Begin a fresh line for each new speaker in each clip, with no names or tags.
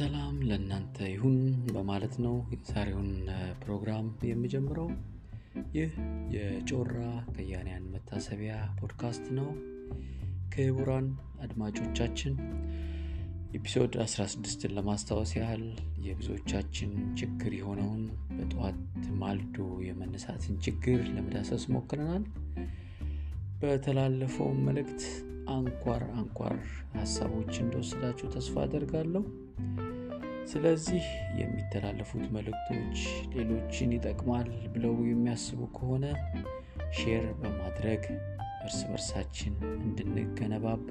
ሰላም ለእናንተ ይሁን በማለት ነው የዛሬውን ፕሮግራም የምጀምረው። ይህ የጮራ ከያንያን መታሰቢያ ፖድካስት ነው። ክቡራን አድማጮቻችን episode 16ን ለማስታወስ ያህል የብዙዎቻችን ችግር የሆነውን በጠዋት ማልዶ የመነሳትን ችግር ለመዳሰስ ሞክረናል። በተላለፈው መልእክት አንኳር አንኳር ሀሳቦች እንደወሰዳችሁ ተስፋ አደርጋለሁ። ስለዚህ የሚተላለፉት መልእክቶች ሌሎችን ይጠቅማል ብለው የሚያስቡ ከሆነ share በማድረግ እርስ በርሳችን እንድንገነባባ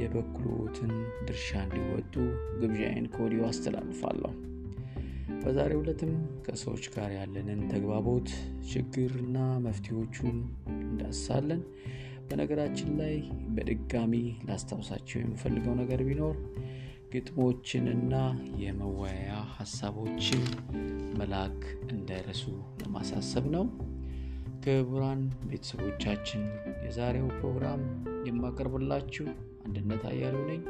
የበኩሎትን ድርሻ እንዲወጡ ግብዣዬን ከወዲሁ አስተላልፋለሁ። በዛሬው ዕለትም ከሰዎች ጋር ያለንን ተግባቦት ችግርና መፍትሄዎቹን እንዳሳለን። በነገራችን ላይ በድጋሚ ላስታውሳቸው የምፈልገው ነገር ቢኖር ግጥሞችንና የመወያያ ሀሳቦችን መላክ እንዳይረሱ ለማሳሰብ ነው። ክቡራን ቤተሰቦቻችን የዛሬው ፕሮግራም የማቀርብላችሁ አንድነት አያሌው ነኝ።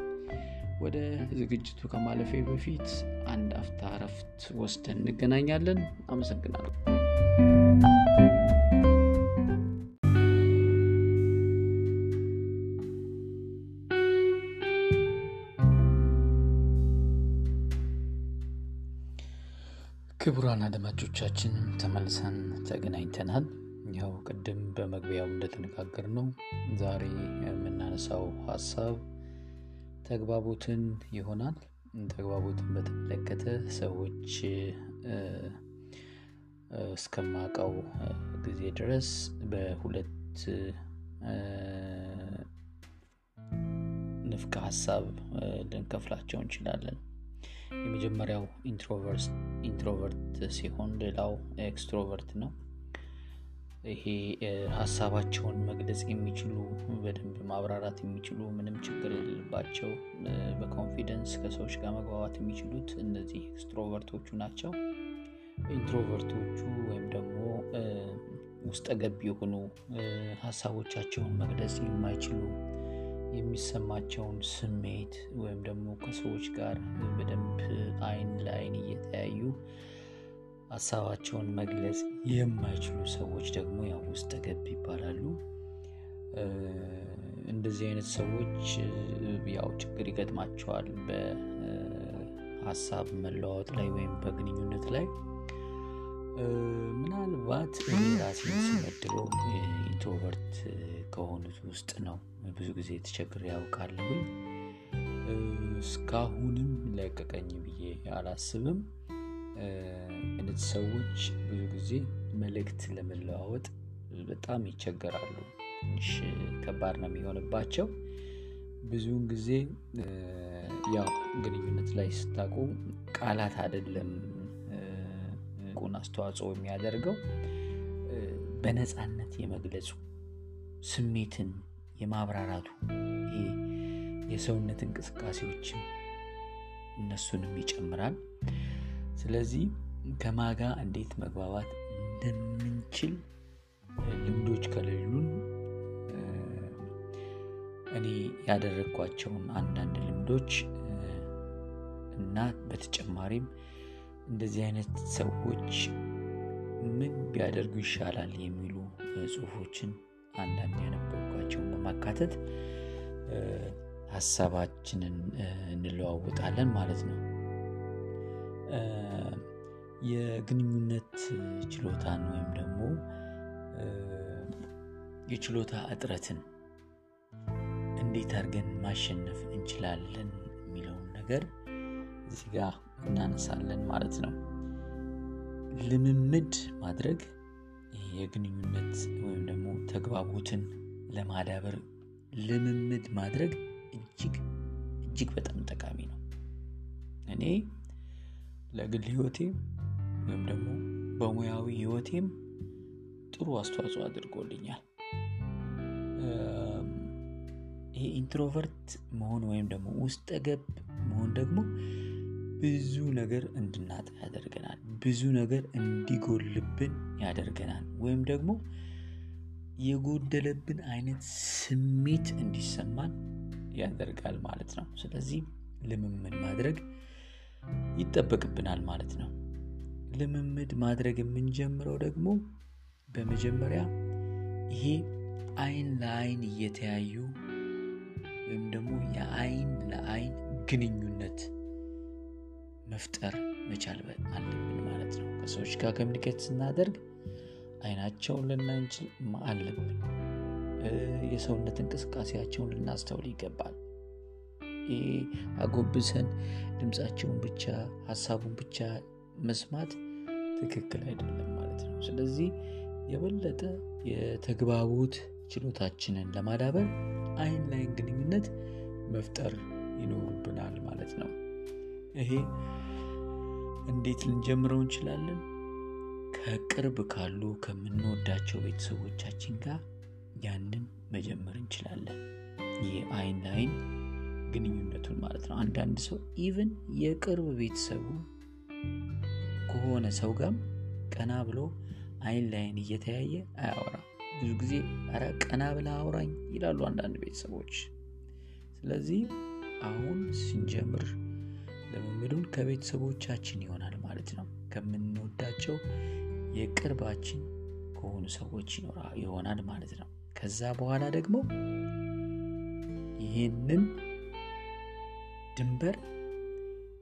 ወደ ዝግጅቱ ከማለፌ በፊት አንድ አፍታ እረፍት ወስደን እንገናኛለን። አመሰግናለሁ። ክቡራን አድማጮቻችን ተመልሰን ተገናኝተናል። ያው ቅድም በመግቢያው እንደተነጋገር ነው ዛሬ የምናነሳው ሀሳብ ተግባቦትን ይሆናል። ተግባቦትን በተመለከተ ሰዎች እስከማውቀው ጊዜ ድረስ በሁለት ንፍቀ ሀሳብ ልንከፍላቸው እንችላለን። የመጀመሪያው introvert ሲሆን ሌላው extrovert ነው። ይሄ ሀሳባቸውን መግለጽ የሚችሉ በደንብ ማብራራት የሚችሉ ምንም ችግር የሌለባቸው በ confidence ከሰዎች ጋር መግባባት የሚችሉት እነዚህ extrovert ኦቹ ናቸው። introvert ኦቹ ወይም ደግሞ ውስጠ ገብ የሆኑ ሀሳቦቻቸውን መግለጽ የማይችሉ የሚሰማቸውን ስሜት ወይም ደግሞ ከሰዎች ጋር በደንብ አይን ለአይን እየተያዩ ሀሳባቸውን መግለጽ የማይችሉ ሰዎች ደግሞ ያው ውስጠ ገብ ይባላሉ። እንደዚህ አይነት ሰዎች ያው ችግር ይገጥማቸዋል በሀሳብ መለዋወጥ ላይ ወይም በግንኙነት ላይ ምናልባት ራሴን ስመድበው introvert ከሆኑት ውስጥ ነው ብዙ ጊዜ ተቸግሬ ያውቃለሁ። እስካሁንም ለቀቀኝ ብዬ አላስብም። አይነት ሰዎች ብዙ ጊዜ መልእክት ለመለዋወጥ በጣም ይቸገራሉ። ትንሽ ከባድ ነው የሚሆንባቸው። ብዙውን ጊዜ ያው ግንኙነት ላይ ስታቁ ቃላት አይደለም ቁን አስተዋጽኦ የሚያደርገው በነፃነት የመግለጹ ስሜትን የማብራራቱ ይሄ የሰውነት እንቅስቃሴዎችም እነሱንም ይጨምራል። ስለዚህ ከማጋ እንዴት መግባባት እንደምንችል ልምዶች ከሌሉን እኔ ያደረግኳቸውን አንዳንድ ልምዶች እና በተጨማሪም እንደዚህ አይነት ሰዎች ምን ቢያደርጉ ይሻላል የሚሉ ጽሁፎችን አንዳንድ ያነበብኳቸውን በማካተት ሀሳባችንን እንለዋውጣለን ማለት ነው። የግንኙነት ችሎታን ወይም ደግሞ የችሎታ እጥረትን እንዴት አድርገን ማሸነፍ እንችላለን የሚለውን ነገር እዚህ ጋር እናነሳለን ማለት ነው። ልምምድ ማድረግ የግንኙነት ወይም ደግሞ ተግባቦትን ለማዳበር ልምምድ ማድረግ እጅግ እጅግ በጣም ጠቃሚ ነው። እኔ ለግል ህይወቴ ወይም ደግሞ በሙያዊ ህይወቴም ጥሩ አስተዋጽኦ አድርጎልኛል። ይሄ introvert መሆን ወይም ደግሞ ውስጠ ገብ መሆን ደግሞ ብዙ ነገር እንድናጣ ያደርገናል። ብዙ ነገር እንዲጎልብን ያደርገናል። ወይም ደግሞ የጎደለብን አይነት ስሜት እንዲሰማን ያደርጋል ማለት ነው። ስለዚህ ልምምድ ማድረግ ይጠበቅብናል ማለት ነው። ልምምድ ማድረግ የምንጀምረው ደግሞ በመጀመሪያ ይሄ አይን ለአይን እየተያዩ ወይም ደግሞ የአይን ለአይን ግንኙነት መፍጠር መቻል አለብን ማለት ነው። ከሰዎች ጋር ኮሚኒኬት ስናደርግ አይናቸውን ልናይ እንችል አለብን። የሰውነት እንቅስቃሴያቸውን ልናስተውል ይገባል። ይሄ አጎብሰን ድምፃቸውን ብቻ ሀሳቡን ብቻ መስማት ትክክል አይደለም ማለት ነው። ስለዚህ የበለጠ የተግባቦት ችሎታችንን ለማዳበር አይን ላይን ግንኙነት መፍጠር ይኖሩብናል ማለት ነው። ይሄ እንዴት ልንጀምረው እንችላለን? ከቅርብ ካሉ ከምንወዳቸው ቤተሰቦቻችን ጋር ያንን መጀመር እንችላለን። ይህ አይን ላይን ግንኙነቱን ማለት ነው። አንዳንድ ሰው even የቅርብ ቤተሰቡ ከሆነ ሰው ጋርም ቀና ብሎ አይን ላይን እየተያየ አያወራም። ብዙ ጊዜ ኧረ ቀና ብለህ አውራኝ ይላሉ አንዳንድ ቤተሰቦች። ስለዚህ አሁን ስንጀምር ልምምዱን ከቤተሰቦቻችን ይሆናል ማለት ነው። ከምንወዳቸው የቅርባችን ከሆኑ ሰዎች ይሆናል ማለት ነው። ከዛ በኋላ ደግሞ ይህንን ድንበር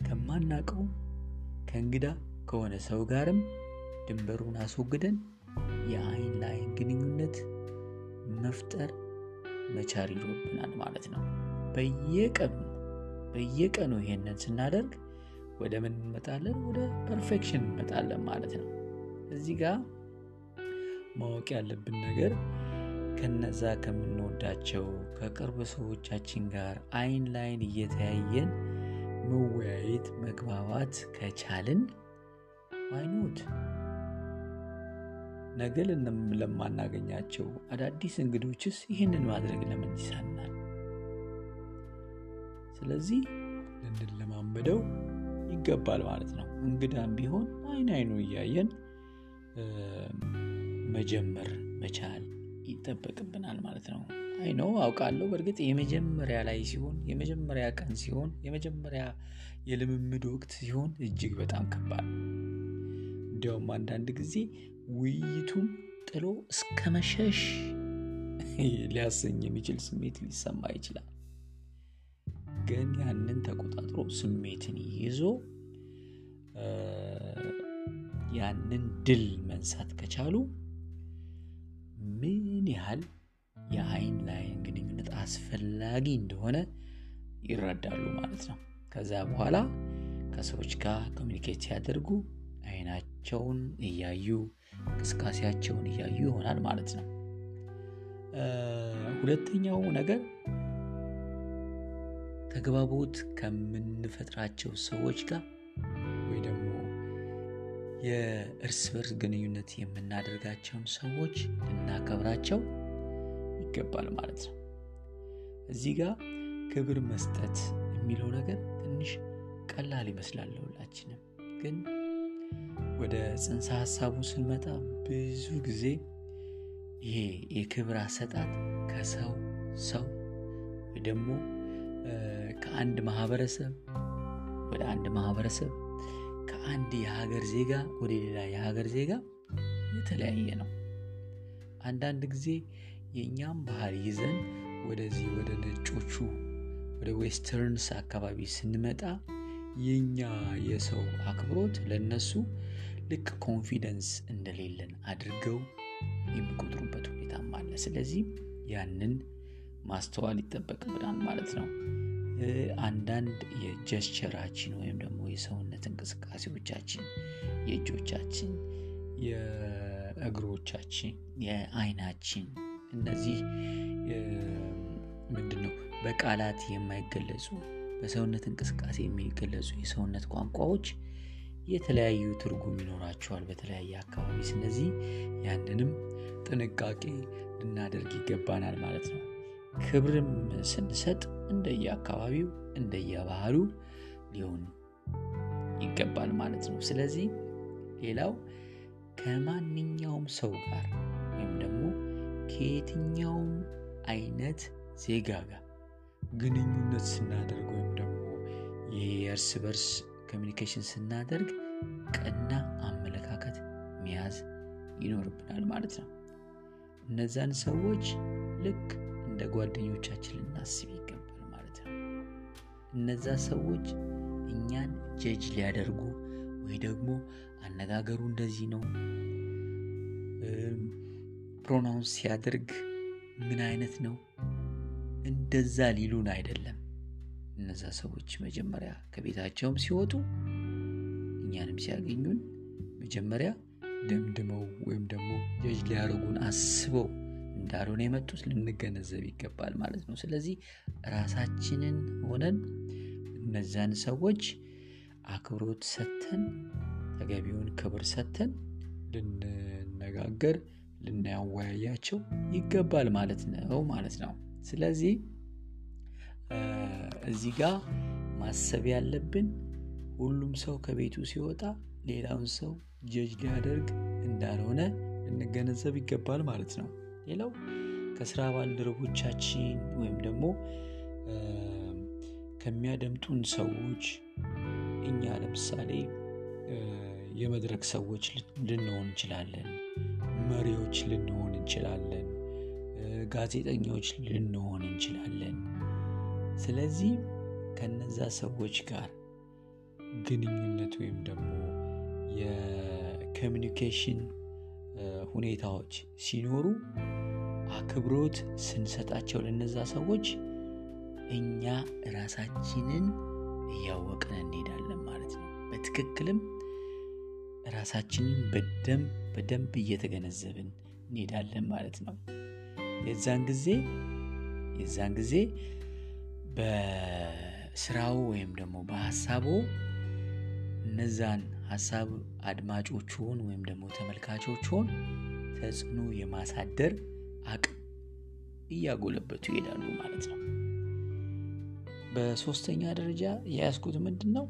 ከማናቀው ከእንግዳ ከሆነ ሰው ጋርም ድንበሩን አስወግደን የአይን ለአይን ግንኙነት መፍጠር መቻል ይኖርብናል ማለት ነው። በየቀኑ በየቀኑ ይሄንን ስናደርግ ወደ ምን እንመጣለን? ወደ perfection እንመጣለን ማለት ነው። እዚህ ጋር ማወቅ ያለብን ነገር ከነዛ ከምንወዳቸው ከቅርብ ሰዎቻችን ጋር አይን ላይን እየተያየን መወያየት መግባባት ከቻልን አይኖት ነገ ለማናገኛቸው አዳዲስ እንግዶችስ ይህንን ማድረግ ለምን ይሳናል? ስለዚህ ልንለማመደው ይገባል ማለት ነው። እንግዳም ቢሆን አይን አይኑ እያየን መጀመር መቻል ይጠበቅብናል ማለት ነው። አይ ነው አውቃለሁ። በእርግጥ የመጀመሪያ ላይ ሲሆን የመጀመሪያ ቀን ሲሆን የመጀመሪያ የልምምድ ወቅት ሲሆን እጅግ በጣም ከባድ እንዲያውም አንዳንድ ጊዜ ውይይቱን ጥሎ እስከ መሸሽ ሊያሰኝ የሚችል ስሜት ሊሰማ ይችላል። ግን ያንን ተቆጣጥሮ ስሜትን ይዞ ያንን ድል መንሳት ከቻሉ ምን ያህል የአይን ላይን ግንኙነት አስፈላጊ እንደሆነ ይረዳሉ ማለት ነው። ከዛ በኋላ ከሰዎች ጋር ኮሚኒኬት ሲያደርጉ አይናቸውን እያዩ እንቅስቃሴያቸውን እያዩ ይሆናል ማለት ነው። ሁለተኛው ነገር ተግባቦት ከምንፈጥራቸው ሰዎች ጋር ወይ ደግሞ የእርስ በርስ ግንኙነት የምናደርጋቸውን ሰዎች ልናከብራቸው ይገባል ማለት ነው። እዚህ ጋር ክብር መስጠት የሚለው ነገር ትንሽ ቀላል ይመስላል ለሁላችንም። ግን ወደ ጽንሰ ሀሳቡ ስንመጣ ብዙ ጊዜ ይሄ የክብር አሰጣጥ ከሰው ሰው ደግሞ ከአንድ ማህበረሰብ ወደ አንድ ማህበረሰብ ከአንድ የሀገር ዜጋ ወደ ሌላ የሀገር ዜጋ የተለያየ ነው። አንዳንድ ጊዜ የእኛም ባህል ይዘን ወደዚህ ወደ ነጮቹ ወደ westerns አካባቢ ስንመጣ የኛ የሰው አክብሮት ለነሱ ልክ confidence እንደሌለን አድርገው የሚቆጥሩበት ሁኔታም አለ። ስለዚህ ያንን ማስተዋል ይጠበቅብናል ማለት ነው። አንዳንድ የጀስቸራችን ወይም ደግሞ የሰውነት እንቅስቃሴዎቻችን፣ የእጆቻችን፣ የእግሮቻችን፣ የአይናችን እነዚህ ምንድን ነው በቃላት የማይገለጹ በሰውነት እንቅስቃሴ የሚገለጹ የሰውነት ቋንቋዎች የተለያዩ ትርጉም ይኖራቸዋል በተለያየ አካባቢ። ስለዚህ ያንንም ጥንቃቄ ልናደርግ ይገባናል ማለት ነው። ክብርም ስንሰጥ እንደየ አካባቢው እንደየባህሉ ሊሆን ይገባል ማለት ነው። ስለዚህ ሌላው ከማንኛውም ሰው ጋር ወይም ደግሞ ከየትኛውም አይነት ዜጋ ጋር ግንኙነት ስናደርግ ወይም ደግሞ የእርስ በርስ ኮሚኒኬሽን ስናደርግ ቀና አመለካከት መያዝ ይኖርብናል ማለት ነው። እነዛን ሰዎች ልክ እንደ ጓደኞቻችን ልናስብ ይገባል ማለት ነው። እነዛ ሰዎች እኛን ጀጅ ሊያደርጉ ወይ ደግሞ አነጋገሩ እንደዚህ ነው፣ pronounce ሲያደርግ ምን አይነት ነው፣ እንደዛ ሊሉን አይደለም። እነዛ ሰዎች መጀመሪያ ከቤታቸውም ሲወጡ እኛንም ሲያገኙን መጀመሪያ ደምድመው ወይም ደግሞ ጀጅ ሊያደርጉን አስበው እንዳልሆነ የመጡት ልንገነዘብ ይገባል ማለት ነው። ስለዚህ ራሳችንን ሆነን እነዛን ሰዎች አክብሮት ሰተን ተገቢውን ክብር ሰተን ልንነጋገር ልናያወያያቸው ይገባል ማለት ነው ማለት ነው። ስለዚህ እዚህ ጋር ማሰብ ያለብን ሁሉም ሰው ከቤቱ ሲወጣ ሌላውን ሰው ጀጅ ሊያደርግ እንዳልሆነ ልንገነዘብ ይገባል ማለት ነው። ሌላው ከስራ ባልደረቦቻችን ወይም ደግሞ ከሚያደምጡን ሰዎች እኛ ለምሳሌ የመድረክ ሰዎች ልንሆን እንችላለን፣ መሪዎች ልንሆን እንችላለን፣ ጋዜጠኞች ልንሆን እንችላለን። ስለዚህ ከነዛ ሰዎች ጋር ግንኙነት ወይም ደግሞ የኮሚኒኬሽን ሁኔታዎች ሲኖሩ አክብሮት ስንሰጣቸው ለነዛ ሰዎች እኛ ራሳችንን እያወቅን እንሄዳለን ማለት ነው። በትክክልም ራሳችንን በደንብ በደንብ እየተገነዘብን እንሄዳለን ማለት ነው። የዛን ጊዜ የዛን ጊዜ በስራው ወይም ደግሞ በሀሳቡ እነዛን ሀሳብ አድማጮችሆን ወይም ደግሞ ተመልካቾችሆን ተጽዕኖ የማሳደር አቅም እያጎለበቱ ይሄዳሉ ማለት ነው። በሶስተኛ ደረጃ የያዝኩት ምንድን ነው?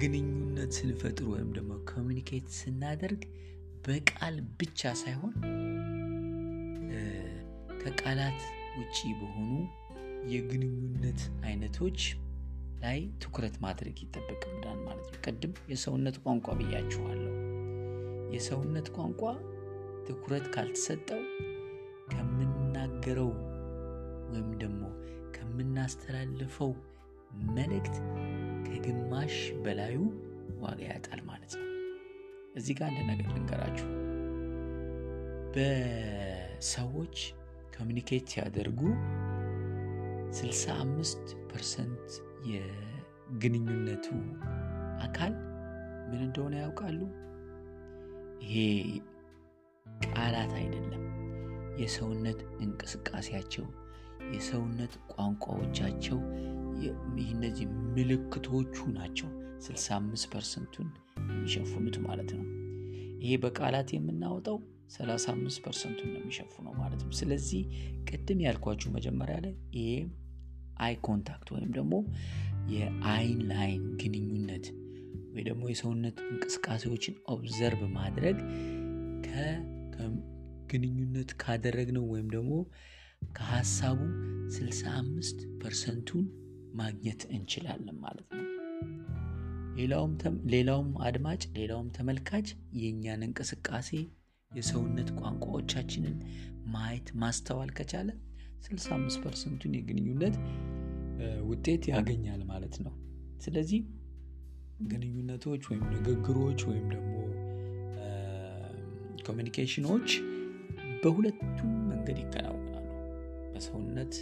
ግንኙነት ስንፈጥር ወይም ደግሞ ኮሚኒኬት ስናደርግ በቃል ብቻ ሳይሆን ከቃላት ውጪ በሆኑ የግንኙነት አይነቶች ላይ ትኩረት ማድረግ ይጠበቅብናል ማለት ነው። ቅድም የሰውነት ቋንቋ ብያችኋለሁ። የሰውነት ቋንቋ ትኩረት ካልተሰጠው ከምናገረው ወይም ደግሞ ከምናስተላልፈው መልእክት ከግማሽ በላዩ ዋጋ ያጣል ማለት ነው። እዚህ ጋር አንድ ነገር ልንገራችሁ። በሰዎች communicate ሲያደርጉ 65 ፐርሰንት የግንኙነቱ አካል ምን እንደሆነ ያውቃሉ? ይሄ ቃላት አይደለም፣ የሰውነት እንቅስቃሴያቸው፣ የሰውነት ቋንቋዎቻቸው፣ እነዚህ ምልክቶቹ ናቸው 65 ፐርሰንቱን የሚሸፍኑት ማለት ነው። ይሄ በቃላት የምናወጣው 35 ፐርሰንቱን ነው የሚሸፍነው ማለት ነው። ስለዚህ ቅድም ያልኳችሁ መጀመሪያ ላይ ይሄ eye contact ወይም ደግሞ የአይን ላይን ግንኙነት ወይ ደግሞ የሰውነት እንቅስቃሴዎችን observe ማድረግ ከግንኙነት ካደረግነው ወይም ደግሞ ከሀሳቡ 65 ፐርሰንቱን ማግኘት እንችላለን ማለት ነው። ሌላውም አድማጭ ሌላውም ተመልካች የእኛን እንቅስቃሴ የሰውነት ቋንቋዎቻችንን ማየት ማስተዋል ከቻለ 65 ፐርሰንቱን የግንኙነት ውጤት ያገኛል ማለት ነው። ስለዚህ ግንኙነቶች ወይም ንግግሮች ወይም ደግሞ ኮሚኒኬሽኖች በሁለቱም መንገድ ይከናወናሉ። በሰውነት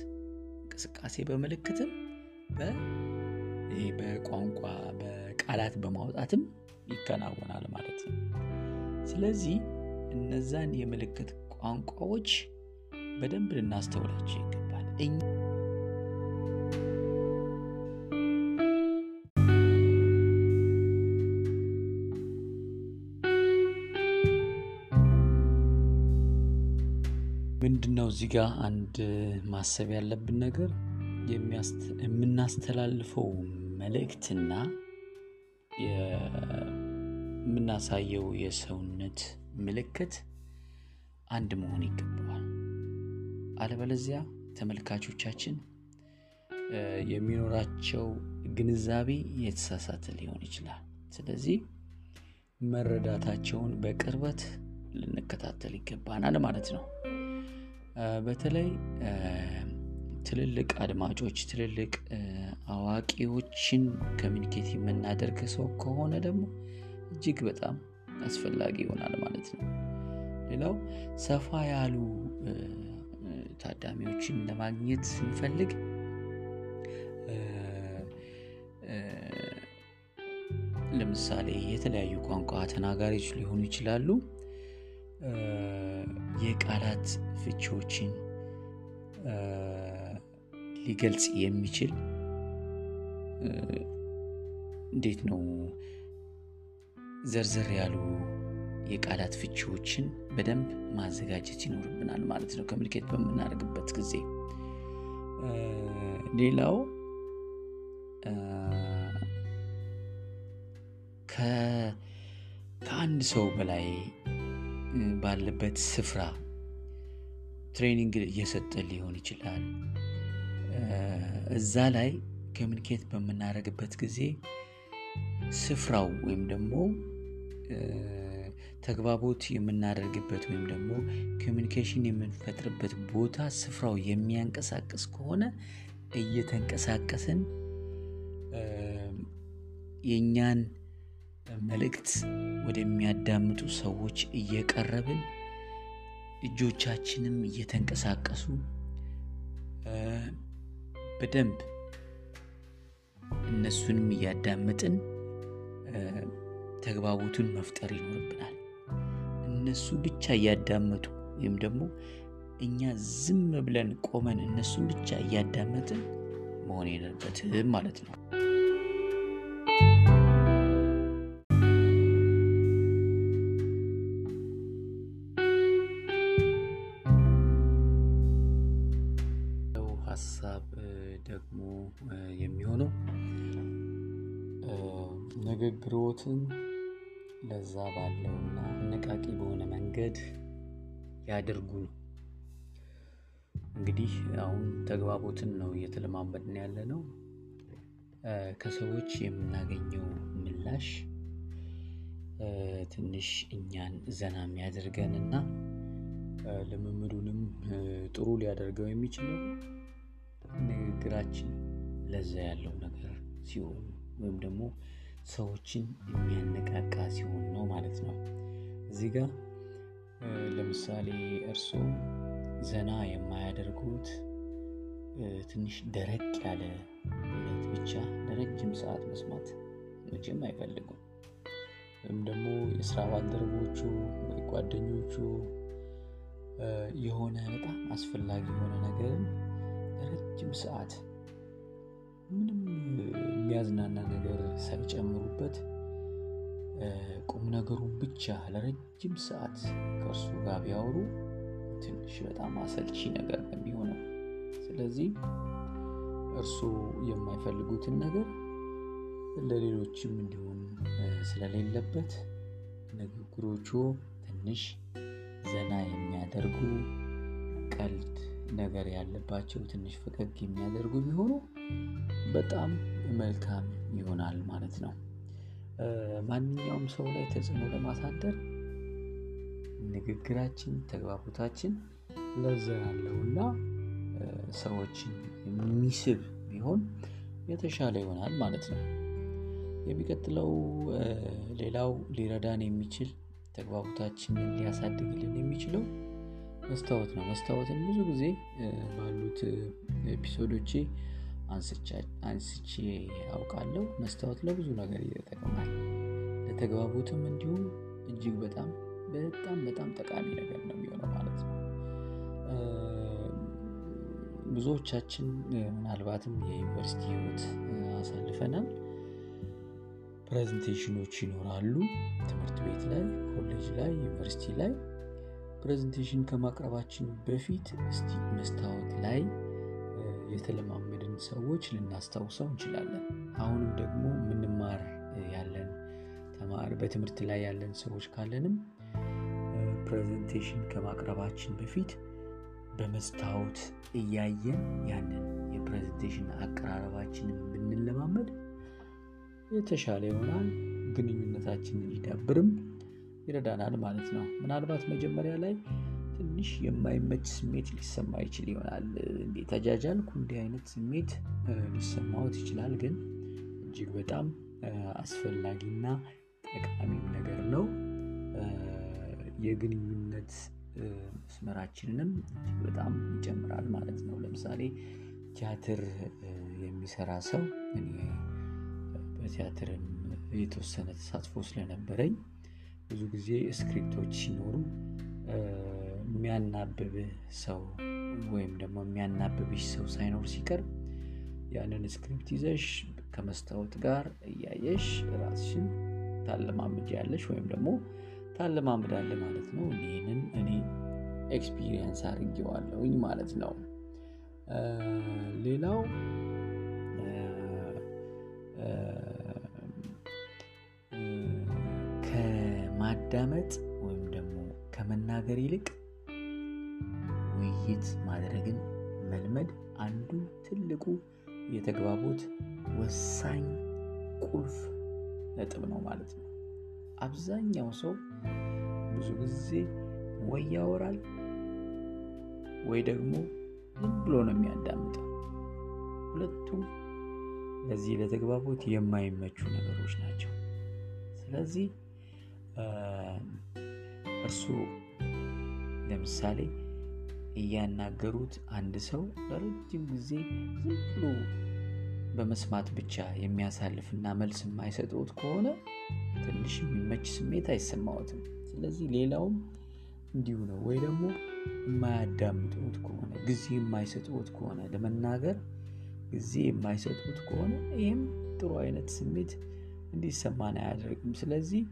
እንቅስቃሴ በምልክትም በቋንቋ በቃላት በማውጣትም ይከናወናል ማለት ነው። ስለዚህ እነዛን የምልክት ቋንቋዎች በደንብ ልናስተውላቸው ይገባል። ምንድነው እዚህ ጋር አንድ ማሰብ ያለብን ነገር የምናስተላልፈው መልእክትና የምናሳየው የሰውነት ምልክት አንድ መሆን ይገባዋል። አለበለዚያ ተመልካቾቻችን የሚኖራቸው ግንዛቤ የተሳሳተ ሊሆን ይችላል። ስለዚህ መረዳታቸውን በቅርበት ልንከታተል ይገባናል ማለት ነው። በተለይ ትልልቅ አድማጮች፣ ትልልቅ አዋቂዎችን ኮሚኒኬት የምናደርግ ሰው ከሆነ ደግሞ እጅግ በጣም አስፈላጊ ይሆናል ማለት ነው። ሌላው ሰፋ ያሉ ታዳሚዎችን ለማግኘት ስንፈልግ ለምሳሌ የተለያዩ ቋንቋ ተናጋሪዎች ሊሆኑ ይችላሉ። የቃላት ፍቺዎችን ሊገልጽ የሚችል እንዴት ነው ዘርዘር ያሉ የቃላት ፍቺዎችን በደንብ ማዘጋጀት ይኖርብናል ማለት ነው communicate በምናደርግበት ጊዜ። ሌላው ከአንድ ሰው በላይ ባለበት ስፍራ training እየሰጠ ሊሆን ይችላል። እዛ ላይ ኮሚኒኬት በምናደርግበት ጊዜ ስፍራው ወይም ደግሞ ተግባቦት የምናደርግበት ወይም ደግሞ ኮሚኒኬሽን የምንፈጥርበት ቦታ ስፍራው የሚያንቀሳቅስ ከሆነ እየተንቀሳቀስን የእኛን መልእክት ወደሚያዳምጡ ሰዎች እየቀረብን እጆቻችንም እየተንቀሳቀሱ በደንብ እነሱንም እያዳመጥን ተግባቦቱን መፍጠር ይኖርብናል። እነሱ ብቻ እያዳመጡ ወይም ደግሞ እኛ ዝም ብለን ቆመን እነሱን ብቻ እያዳመጥን መሆን የለበትም ማለት ነው። ያድርጉ ነው። እንግዲህ አሁን ተግባቦትን ነው እየተለማመድን ያለ ነው። ከሰዎች የምናገኘው ምላሽ ትንሽ እኛን ዘና የሚያደርገን እና ልምምዱንም ጥሩ ሊያደርገው የሚችለው ንግግራችን ለዛ ያለው ነገር ሲሆን ወይም ደግሞ ሰዎችን የሚያነቃቃ ሲሆን ነው ማለት ነው። እዚህ ጋር ለምሳሌ እርስዎ ዘና የማያደርጉት ትንሽ ደረቅ ያለ እውነት ብቻ ለረጅም ሰዓት መስማት መቼም አይፈልጉም። ወይም ደግሞ የስራ ባልደረቦቹ ወይ ጓደኞቹ የሆነ በጣም አስፈላጊ የሆነ ነገርን ለረጅም ሰዓት ምንም የሚያዝናና ነገር ሳይጨምሩበት ቁም ነገሩን ብቻ ለረጅም ሰዓት ከእርሱ ጋር ቢያወሩ ትንሽ በጣም አሰልቺ ነገር ነው የሚሆነው። ስለዚህ እርሱ የማይፈልጉትን ነገር ለሌሎችም እንዲሆን ስለሌለበት ንግግሮቹ ትንሽ ዘና የሚያደርጉ ቀልድ ነገር ያለባቸው ትንሽ ፈገግ የሚያደርጉ ቢሆኑ በጣም መልካም ይሆናል ማለት ነው። ማንኛውም ሰው ላይ ተጽዕኖ ለማሳደር ንግግራችን፣ ተግባቦታችን ለዛ ያለውና ሰዎችን የሚስብ ቢሆን የተሻለ ይሆናል ማለት ነው። የሚቀጥለው ሌላው ሊረዳን የሚችል ተግባቦታችንን ሊያሳድግልን የሚችለው መስታወት ነው። መስታወትን ብዙ ጊዜ ባሉት episode ኦቼ አንስቼ አውቃለሁ። መስታወት ለብዙ ነገር ይጠቅማል። ለተግባቦትም እንዲሁም እጅግ በጣም በጣም በጣም ጠቃሚ ነገር ነው የሚሆነው ማለት ነው። ብዙዎቻችን ምናልባትም የዩኒቨርሲቲ ህይወት አሳልፈናል። presentation ኦች ይኖራሉ ትምህርት ቤት ላይ፣ ኮሌጅ ላይ፣ ዩኒቨርሲቲ ላይ presentation ከማቅረባችን በፊት እስቲ መስታወት ላይ የተለማመድን ሰዎች ልናስታውሰው እንችላለን። አሁንም ደግሞ የምንማር ያለን ተማር በትምህርት ላይ ያለን ሰዎች ካለንም presentation ከማቅረባችን በፊት በመስታወት እያየን ያንን presentation አቀራረባችንን ብንለማመድ የተሻለ ይሆናል። ግንኙነታችን እንዲዳብርም ይረዳናል ማለት ነው። ምናልባት መጀመሪያ ላይ ትንሽ የማይመች ስሜት ሊሰማ ይችል ይሆናል። እንዴ ተጃጃልኩ እንዲህ አይነት ስሜት ሊሰማዎት ይችላል። ግን እጅግ በጣም አስፈላጊና ጠቃሚም ነገር ነው። የግንኙነት መስመራችንንም እጅግ በጣም ይጨምራል ማለት ነው። ለምሳሌ ቲያትር የሚሰራ ሰው እኔ በቲያትርም የተወሰነ ተሳትፎ ስለነበረኝ ብዙ ጊዜ script ኦች ሲኖሩ የሚያናብብህ ሰው ወይም ደግሞ የሚያናብብሽ ሰው ሳይኖር ሲቀር ያንን script ይዘሽ ከመስታወት ጋር እያየሽ ራስሽን ታለማምጃለሽ ወይም ደግሞ ታለማምዳለህ ማለት ነው። ይህንን እኔ experience አድርጌዋለሁኝ ማለት ነው። ሌላው ከማዳመጥ ወይም ደግሞ ከመናገር ይልቅ ውይይት ማድረግን መልመድ አንዱ ትልቁ የተግባቦት ወሳኝ ቁልፍ ነጥብ ነው ማለት ነው። አብዛኛው ሰው ብዙ ጊዜ ወይ ያወራል ወይ ደግሞ ዝም ብሎ ነው የሚያዳምጠው። ሁለቱም ለዚህ ለተግባቦት የማይመቹ ነገሮች ናቸው። ስለዚህ እርሱ ለምሳሌ እያናገሩት አንድ ሰው ለረጅም ጊዜ ዝም ብሎ በመስማት ብቻ የሚያሳልፍና መልስ የማይሰጡት ከሆነ ትንሽ የሚመች ስሜት አይሰማዎትም። ስለዚህ ሌላውም እንዲሁ ነው። ወይ ደግሞ የማያዳምጡት ከሆነ ጊዜ የማይሰጡት ከሆነ ለመናገር ጊዜ የማይሰጡት ከሆነ ይህም ጥሩ አይነት ስሜት እንዲሰማን አያደርግም። ስለዚህ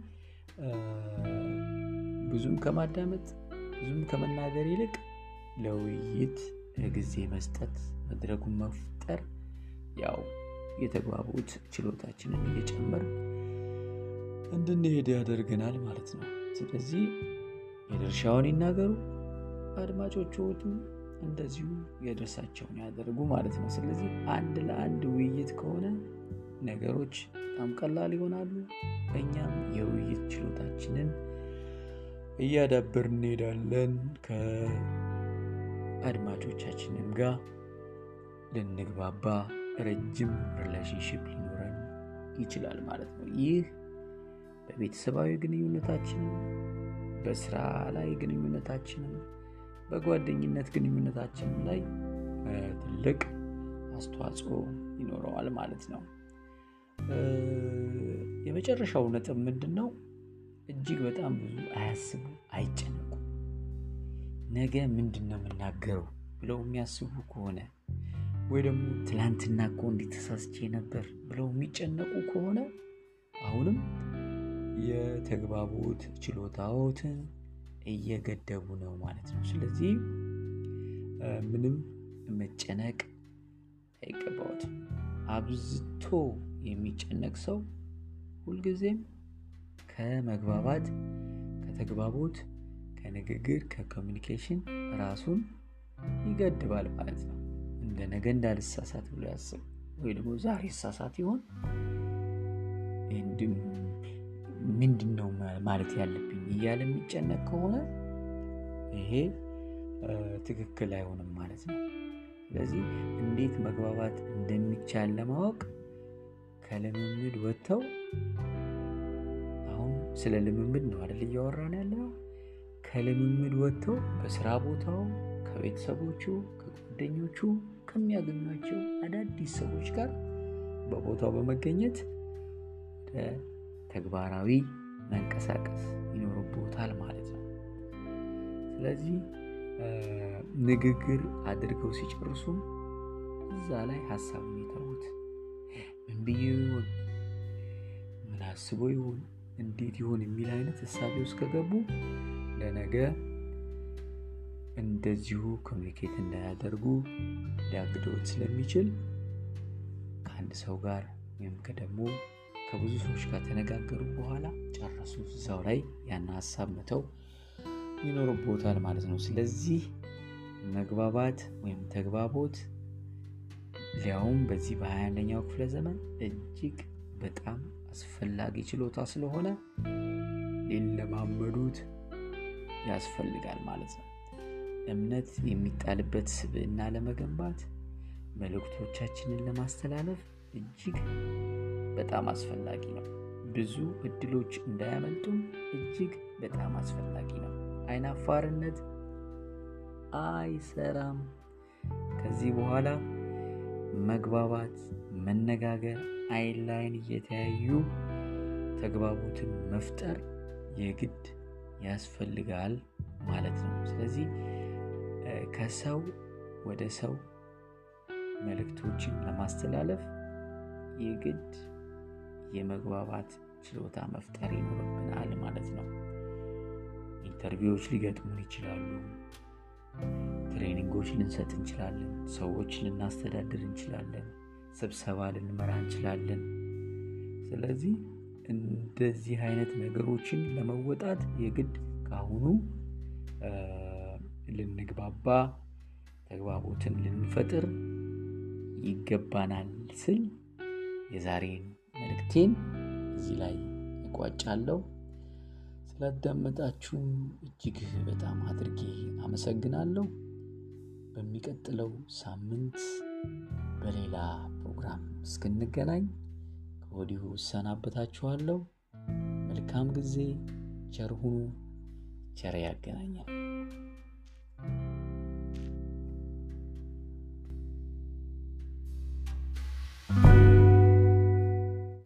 ብዙም ከማዳመጥ ብዙም ከመናገር ይልቅ ለውይይት ጊዜ መስጠት፣ መድረኩን መፍጠር ያው የተግባቦት ችሎታችንን እየጨመር እንድንሄድ ያደርገናል ማለት ነው። ስለዚህ የድርሻውን ይናገሩ፣ አድማጮቹ እንደዚሁ የድርሻቸውን ያደርጉ ማለት ነው። ስለዚህ አንድ ለአንድ ውይይት ከሆነ ነገሮች በጣም ቀላል ይሆናሉ። እኛም የውይይት ችሎታችንን እያዳበር እንሄዳለን። ከአድማጮቻችንም ጋር ልንግባባ ረጅም relationship ሊኖረን ይችላል ማለት ነው። ይህ በቤተሰባዊ ግንኙነታችንም፣ በስራ ላይ ግንኙነታችንም፣ በጓደኝነት ግንኙነታችንም ላይ ትልቅ አስተዋጽኦ ይኖረዋል ማለት ነው። የመጨረሻው ነጥብ ምንድን ነው? እጅግ በጣም ብዙ አያስቡ፣ አይጨነቁ። ነገ ምንድን ነው የምናገረው ብለው የሚያስቡ ከሆነ ወይ ደግሞ ትላንትና እኮ እንዲህ ተሳስቼ ነበር ብለው የሚጨነቁ ከሆነ አሁንም የተግባቦት ችሎታዎትን እየገደቡ ነው ማለት ነው። ስለዚህ ምንም መጨነቅ አይገባዎትም። አብዝቶ የሚጨነቅ ሰው ሁልጊዜም ከመግባባት፣ ከተግባቦት፣ ከንግግር፣ ከኮሚኒኬሽን ራሱን ይገድባል ማለት ነው። እንደ ነገ እንዳልሳሳት ብሎ ያስብ ወይ ደግሞ ዛሬ ሳሳት ይሆን ምንድን ነው ማለት ያለብኝ እያለ የሚጨነቅ ከሆነ ይሄ ትክክል አይሆንም ማለት ነው። ስለዚህ እንዴት መግባባት እንደሚቻል ለማወቅ ከልምምድ ወጥተው አሁን ስለ ልምምድ ነው አይደል እያወራን ያለ ከልምምድ ወጥተው በስራ ቦታው ከቤተሰቦቹ፣ ከጓደኞቹ፣ ከሚያገኟቸው አዳዲስ ሰዎች ጋር በቦታው በመገኘት ተግባራዊ መንቀሳቀስ ይኖርቦታል ማለት ነው። ስለዚህ ንግግር አድርገው ሲጨርሱም እዛ ላይ ሀሳቡን የተዉት። ምን ይሆን፣ ምን አስቦ ይሆን፣ እንዴት ይሆን የሚል አይነት እሳቤ ውስጥ ከገቡ ለነገ እንደዚሁ ኮሚኒኬት እንዳያደርጉ ሊያግደውት ስለሚችል ከአንድ ሰው ጋር ወይም ከደግሞ ከብዙ ሰዎች ጋር ተነጋገሩ በኋላ ጨረሱ። እዛው ላይ ያን ሀሳብ መተው ይኖርቦታል ማለት ነው። ስለዚህ መግባባት ወይም ተግባቦት ሊያውም በዚህ በ21ኛው ክፍለ ዘመን እጅግ በጣም አስፈላጊ ችሎታ ስለሆነ ሊለማመዱት ያስፈልጋል ማለት ነው። እምነት የሚጣልበት ስብዕና ለመገንባት መልእክቶቻችንን ለማስተላለፍ እጅግ በጣም አስፈላጊ ነው። ብዙ እድሎች እንዳያመልጡም እጅግ በጣም አስፈላጊ ነው። አይናፋርነት አይሰራም። ከዚህ በኋላ መግባባት፣ መነጋገር፣ አይን ላይን እየተያዩ ተግባቦትን መፍጠር የግድ ያስፈልጋል ማለት ነው። ስለዚህ ከሰው ወደ ሰው መልእክቶችን ለማስተላለፍ የግድ የመግባባት ችሎታ መፍጠር ይኖርብናል ማለት ነው። ኢንተርቪዎች ሊገጥሙን ይችላሉ። ትሬኒንጎች ልንሰጥ እንችላለን። ሰዎች ልናስተዳድር እንችላለን። ስብሰባ ልንመራ እንችላለን። ስለዚህ እንደዚህ አይነት ነገሮችን ለመወጣት የግድ ካሁኑ ልንግባባ ተግባቦትን ልንፈጥር ይገባናል ስል የዛሬን መልእክቴን እዚህ ላይ እቋጫለሁ። ስላዳመጣችሁም እጅግ በጣም አድርጌ አመሰግናለሁ። በሚቀጥለው ሳምንት በሌላ ፕሮግራም እስክንገናኝ ከወዲሁ እሰናበታችኋለሁ። መልካም ጊዜ። ቸር ሁኑ። ቸር ያገናኛል።